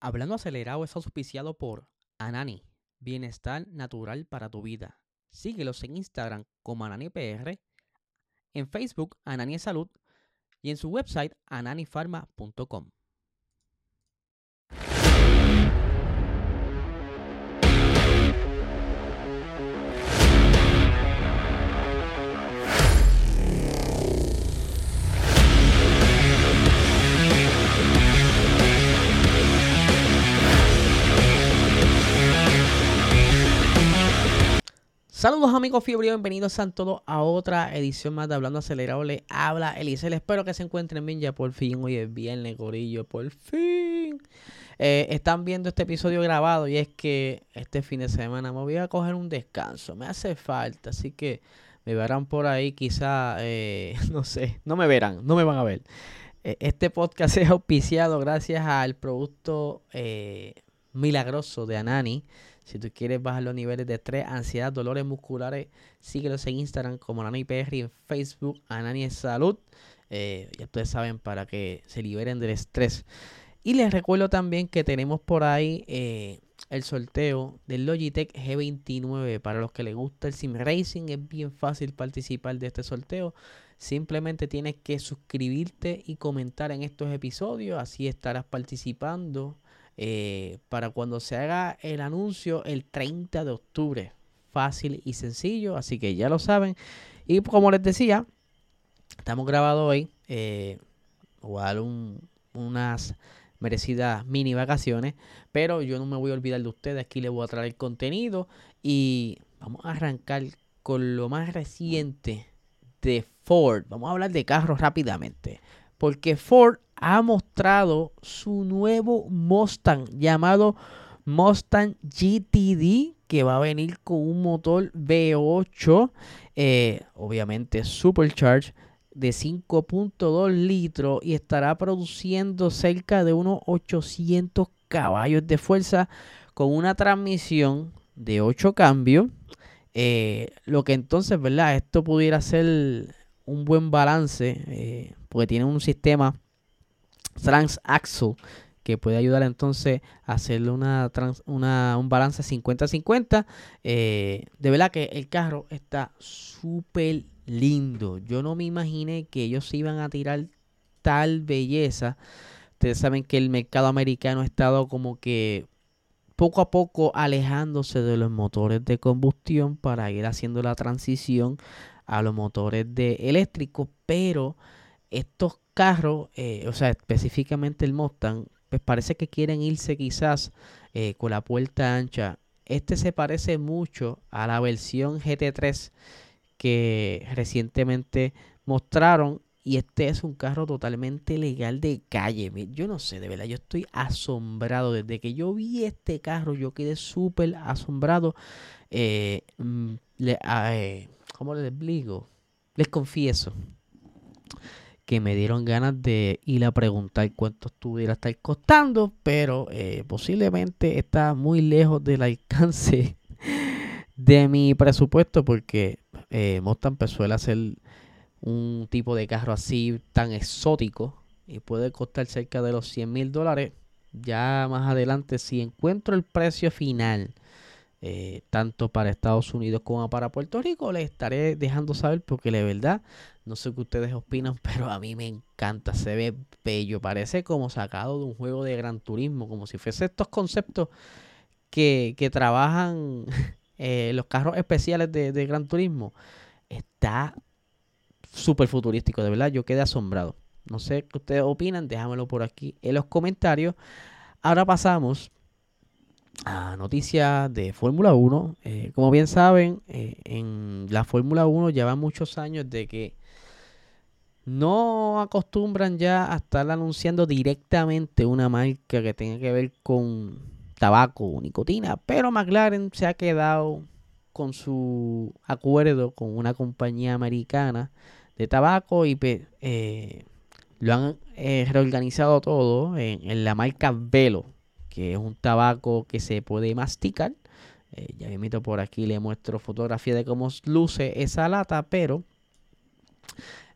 Hablando acelerado es auspiciado por Anani, bienestar natural para tu vida. Síguelos en Instagram como AnaniPR, en Facebook Anani Salud y en su website ananifarma.com. Saludos amigos fiebre, bienvenidos a todos a otra edición más de Hablando Acelerado. Le habla Elisel, espero que se encuentren bien ya por fin. Hoy es viernes, gorillo, por fin. Eh, están viendo este episodio grabado y es que este fin de semana me voy a coger un descanso. Me hace falta, así que me verán por ahí quizá, eh, no sé, no me verán, no me van a ver. Eh, este podcast es auspiciado gracias al producto milagroso de Anani si tú quieres bajar los niveles de estrés, ansiedad, dolores musculares, síguelos en Instagram como Anani PR y en Facebook Anani Salud. Eh, ya ustedes saben para que se liberen del estrés. Y les recuerdo también que tenemos por ahí eh, el sorteo del Logitech G29. Para los que les gusta el Sim Racing, es bien fácil participar de este sorteo. Simplemente tienes que suscribirte y comentar en estos episodios. Así estarás participando eh, para cuando se haga el anuncio el 30 de octubre. Fácil y sencillo, así que ya lo saben. Y como les decía, estamos grabando hoy, eh, unas merecidas mini vacaciones, pero yo no me voy a olvidar de ustedes, aquí les voy a traer el contenido y vamos a arrancar con lo más reciente de Ford. Vamos a hablar de carros rápidamente, porque Ford ha mostrado su nuevo Mustang llamado Mustang GTD que va a venir con un motor V8 eh, obviamente supercharged de 5.2 litros y estará produciendo cerca de unos 800 caballos de fuerza con una transmisión de 8 cambios. Eh, lo que entonces verdad esto pudiera ser un buen balance eh, porque tiene un sistema transaxle que puede ayudar entonces a hacerle una, un balance 50-50. Eh, de verdad que el carro está súper lindo. Yo no me imaginé que ellos iban a tirar tal belleza. Ustedes saben que el mercado americano ha estado como que poco a poco alejándose de los motores de combustión para ir haciendo la transición a los motores de eléctricos, pero estos carros, eh, o sea, específicamente el Mustang, pues parece que quieren irse quizás eh, con la puerta ancha. Este se parece mucho a la versión GT3 que recientemente mostraron y este es un carro totalmente legal de calle. Yo no sé, de verdad, yo estoy asombrado. Desde que yo vi este carro, yo quedé súper asombrado. Eh, mm, ¿Cómo les digo? Les confieso que me dieron ganas de ir a preguntar cuánto estuviera estar costando, pero eh, posiblemente está muy lejos del alcance de mi presupuesto porque eh, Mustang pues, suele hacer un tipo de carro así tan exótico y puede costar cerca de los 100 mil dólares. Ya más adelante, si encuentro el precio final eh, tanto para Estados Unidos como para Puerto Rico, les estaré dejando saber porque la verdad, no sé qué ustedes opinan, pero a mí me encanta, se ve bello, parece como sacado de un juego de gran turismo, como si fuese estos conceptos que, trabajan eh, los carros especiales de, de gran turismo. Está súper futurístico, de verdad, yo quedé asombrado. No sé qué ustedes opinan, déjamelo por aquí en los comentarios. Ahora pasamos a noticias de Fórmula 1. Eh, como bien saben, eh, en la Fórmula 1 lleva muchos años de que no acostumbran ya a estar anunciando directamente una marca que tenga que ver con tabaco o nicotina, pero McLaren se ha quedado con su acuerdo con una compañía americana de tabaco y eh, lo han reorganizado todo en, en la marca Velo que es un tabaco que se puede masticar. Eh, ya invito por aquí, le muestro fotografía de cómo luce esa lata, pero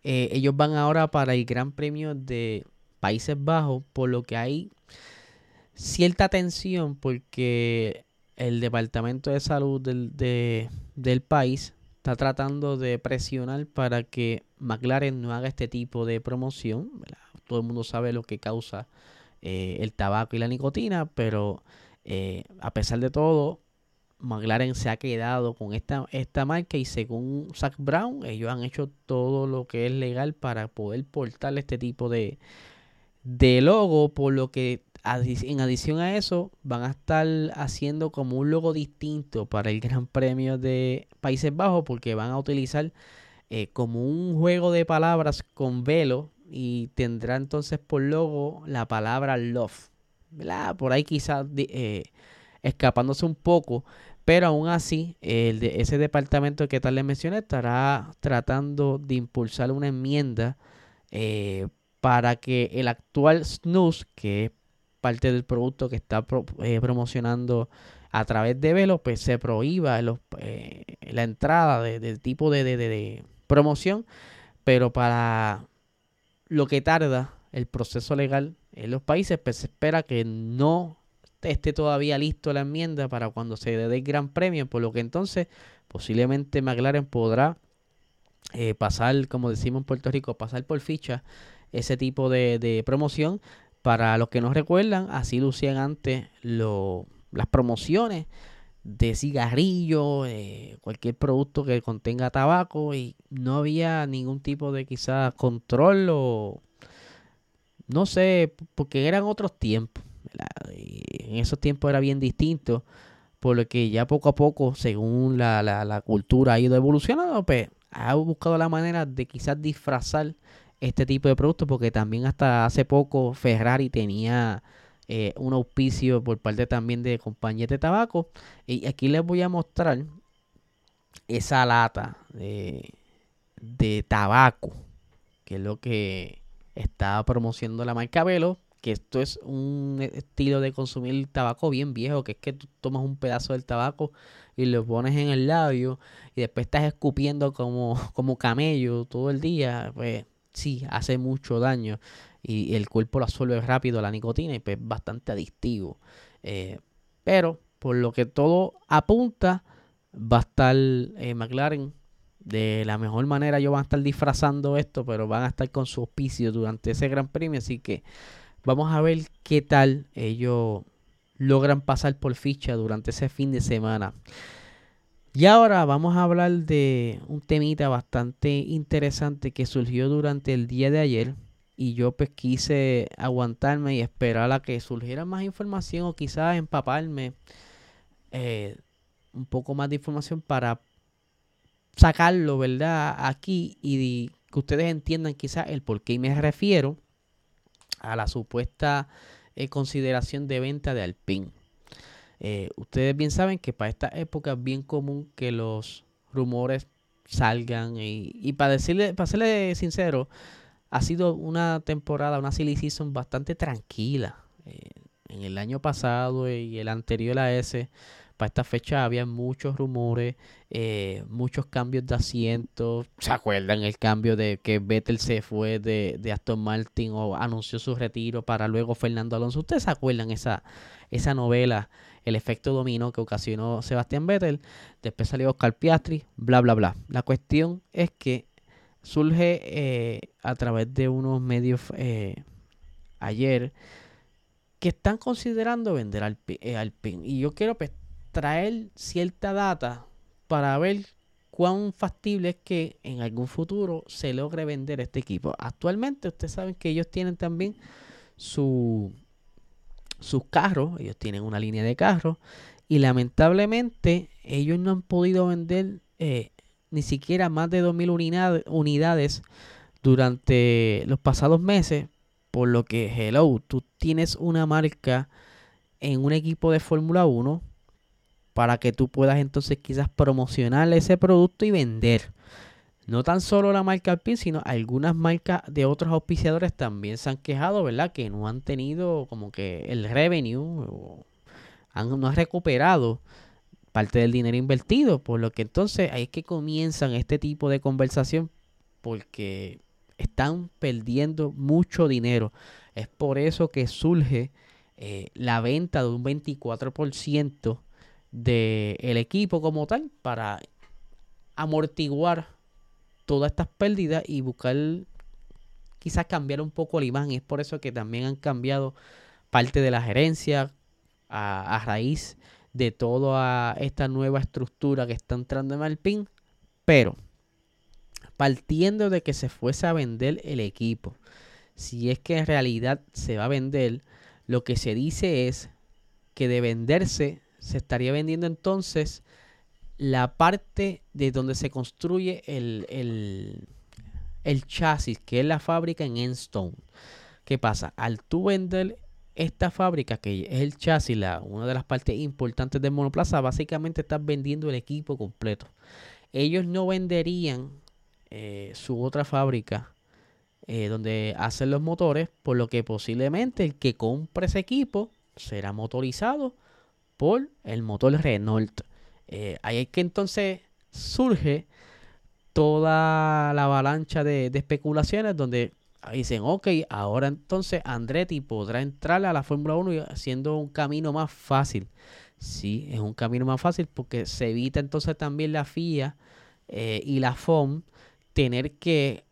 eh, ellos van ahora para el Gran Premio de Países Bajos, por lo que hay cierta tensión porque el Departamento de Salud del, del país está tratando de presionar para que McLaren no haga este tipo de promoción. Todo el mundo sabe lo que causa eh, el tabaco y la nicotina, pero eh, a pesar de todo, McLaren se ha quedado con esta, esta marca y según Zach Brown, ellos han hecho todo lo que es legal para poder portar este tipo de, de logo, por lo que en adición a eso van a estar haciendo como un logo distinto para el Gran Premio de Países Bajos porque van a utilizar eh, como un juego de palabras con velo y tendrá entonces por logo la palabra love. Por ahí quizás eh, escapándose un poco, pero aún así ese departamento que tal les mencioné estará tratando de impulsar una enmienda eh, para que el actual snus, que es parte del producto que está eh, promocionando a través de Velo, pues se prohíba la entrada de, del tipo de promoción, pero para lo que tarda el proceso legal en los países, pues se espera que no esté todavía listo la enmienda para cuando se dé el gran premio, por lo que entonces posiblemente McLaren podrá eh, pasar, como decimos en Puerto Rico, pasar por ficha ese tipo de, promoción. Para los que no recuerdan, así lucían antes las promociones de cigarrillos, eh, cualquier producto que contenga tabaco y no había ningún tipo de quizás control o no sé, porque eran otros tiempos. en esos tiempos era bien distinto, por lo que ya poco a poco, según la, la, la cultura ha ido evolucionando, pues ha buscado la manera de quizás disfrazar este tipo de productos, porque también hasta hace poco Ferrari tenía eh, un auspicio por parte también de compañías de tabaco. Y aquí les voy a mostrar esa lata de, de tabaco, que es lo que está promocionando la marca Velo, que esto es un estilo de consumir tabaco bien viejo, que es que tú tomas un pedazo del tabaco y lo pones en el labio y después estás escupiendo como, como camello todo el día, pues sí, hace mucho daño y el cuerpo lo absorbe rápido la nicotina y pues es bastante adictivo. Eh, pero por lo que todo apunta, va a estar eh, McLaren de la mejor manera. Ellos van a estar disfrazando esto, pero van a estar con su auspicio durante ese gran premio. Así que vamos a ver qué tal ellos logran pasar por ficha durante ese fin de semana. Y ahora vamos a hablar de un temita bastante interesante que surgió durante el día de ayer y yo pues quise aguantarme y esperar a que surgiera más información o quizás empaparme eh, un poco más de información para sacarlo, ¿verdad? Aquí y que ustedes entiendan quizás el por qué me refiero a la supuesta eh, consideración de venta de Alpine. Eh, ustedes bien saben que para esta época es bien común que los rumores salgan y, y para decirle, para serle sincero, ha sido una temporada, una silly season bastante tranquila. Eh, en el año pasado y el anterior a ese, para esta fecha había muchos rumores, eh, muchos cambios de asientos. ¿Se acuerdan el cambio de que Vettel se fue de, de, Aston Martin o anunció su retiro para luego Fernando Alonso? ¿Ustedes se acuerdan esa, esa novela, el efecto dominó que ocasionó Sebastián Vettel? Después salió Oscar Piastri, bla, bla, bla. La cuestión es que surge eh, a través de unos medios eh, ayer que están considerando vender al, eh, PIN. Y yo quiero pues, traer cierta data para ver cuán factible es que en algún futuro se logre vender este equipo. Actualmente ustedes saben que ellos tienen también su, sus carros, ellos tienen una línea de carros y lamentablemente ellos no han podido vender ni siquiera más de 2.000 unidades durante los pasados meses, por lo que, hello, tú tienes una marca en un equipo de Fórmula 1 para que tú puedas entonces quizás promocionar ese producto y vender. No tan solo la marca Alpine, sino algunas marcas de otros auspiciadores también se han quejado, ¿verdad? Que no han tenido como que el revenue, han, no han recuperado parte del dinero invertido, por lo que entonces ahí es que comienzan este tipo de conversación porque están perdiendo mucho dinero. Es por eso que surge eh, la venta de un 24% del equipo como tal para amortiguar todas estas pérdidas y buscar quizás cambiar un poco la imagen. Es por eso que también han cambiado parte de la gerencia a, raíz toda esta nueva estructura que está entrando en Alpine. Pero partiendo de que se fuese a vender el equipo, si es que en realidad se va a vender, lo que se dice es que de venderse se estaría vendiendo entonces la parte de donde se construye el, el, chasis, que es la fábrica en Enstone. ¿Qué pasa? Al tú vender esta fábrica, que es el chasis, la, una de las partes importantes de monoplaza, básicamente estás vendiendo el equipo completo. Ellos no venderían eh, su otra fábrica eh, donde hacen los motores, por lo que posiblemente el que compre ese equipo será motorizado por el motor Renault. Eh, ahí es que entonces surge toda la avalancha de, especulaciones donde dicen, ok, ahora entonces Andretti podrá entrar a la Fórmula 1 haciendo un camino más fácil. Sí, es un camino más fácil porque se evita entonces también la FIA eh, y la FOM tener que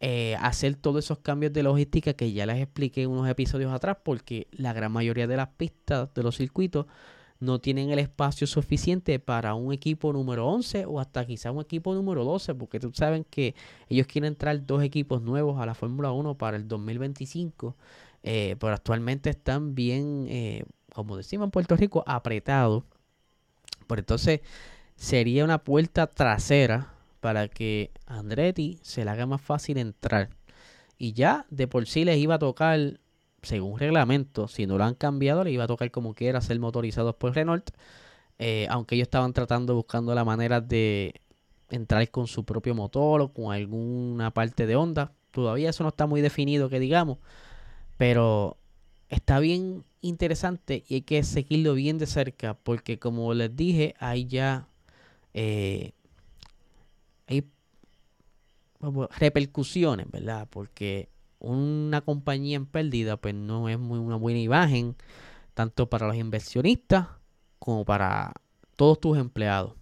eh, hacer todos esos cambios de logística que ya les expliqué unos episodios atrás porque la gran mayoría de las pistas de los circuitos no tienen el espacio suficiente para un equipo número 11 o hasta quizá un equipo número 12, porque tú saben que ellos quieren entrar dos equipos nuevos a la Fórmula 1 para el 2025, eh, pero actualmente están bien, eh, como decimos en Puerto Rico, apretados. Por entonces sería una puerta trasera para que Andretti se le haga más fácil entrar. Y ya de por sí les iba a tocar según reglamento, si no lo han cambiado, le iba a tocar como quiera ser motorizados por Renault. Eh, aunque ellos estaban tratando, buscando la manera de entrar con su propio motor o con alguna parte de onda. Todavía eso no está muy definido, que digamos. Pero está bien interesante y hay que seguirlo bien de cerca. Porque como les dije, hay ya eh, hay repercusiones, ¿verdad? Porque una compañía en pérdida, pues no es muy una buena imagen, tanto para los inversionistas como para todos tus empleados.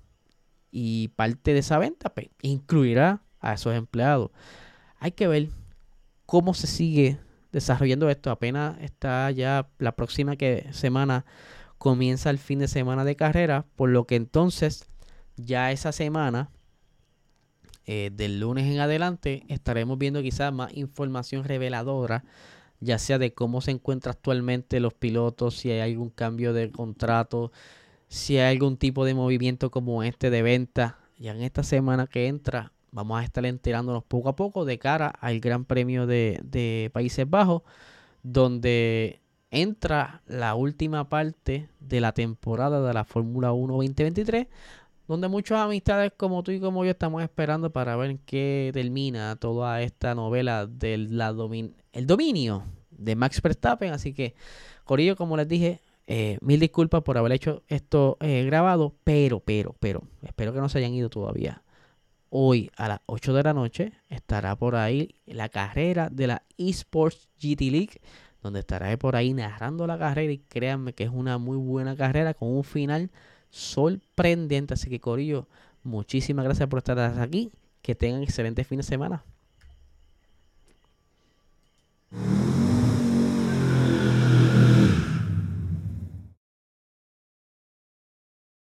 Y parte de esa venta pues, incluirá a esos empleados. Hay que ver cómo se sigue desarrollando esto. Apenas está ya la próxima que semana comienza el fin de semana de carrera, por lo que entonces ya esa semana eh, del lunes en adelante estaremos viendo quizás más información reveladora, ya sea de cómo se encuentran actualmente los pilotos, si hay algún cambio de contrato, si hay algún tipo de movimiento como este de venta. Ya en esta semana que entra vamos a estar enterándonos poco a poco de cara al Gran Premio de, de Países Bajos, donde entra la última parte de la temporada de la Fórmula 1 2023 donde muchas amistades como tú y como yo estamos esperando para ver qué termina toda esta novela del la el dominio de Max Verstappen. Así que, Corillo, como les dije, eh, mil disculpas por haber hecho esto eh, grabado, pero, pero, pero, espero que no se hayan ido todavía. Hoy a las 8 de la noche estará por ahí la carrera de la Esports GT League, donde estaré por ahí narrando la carrera y créanme que es una muy buena carrera con un final sorprendente. Así que, Corillo, muchísimas gracias por estar aquí. Que tengan excelente fin de semana.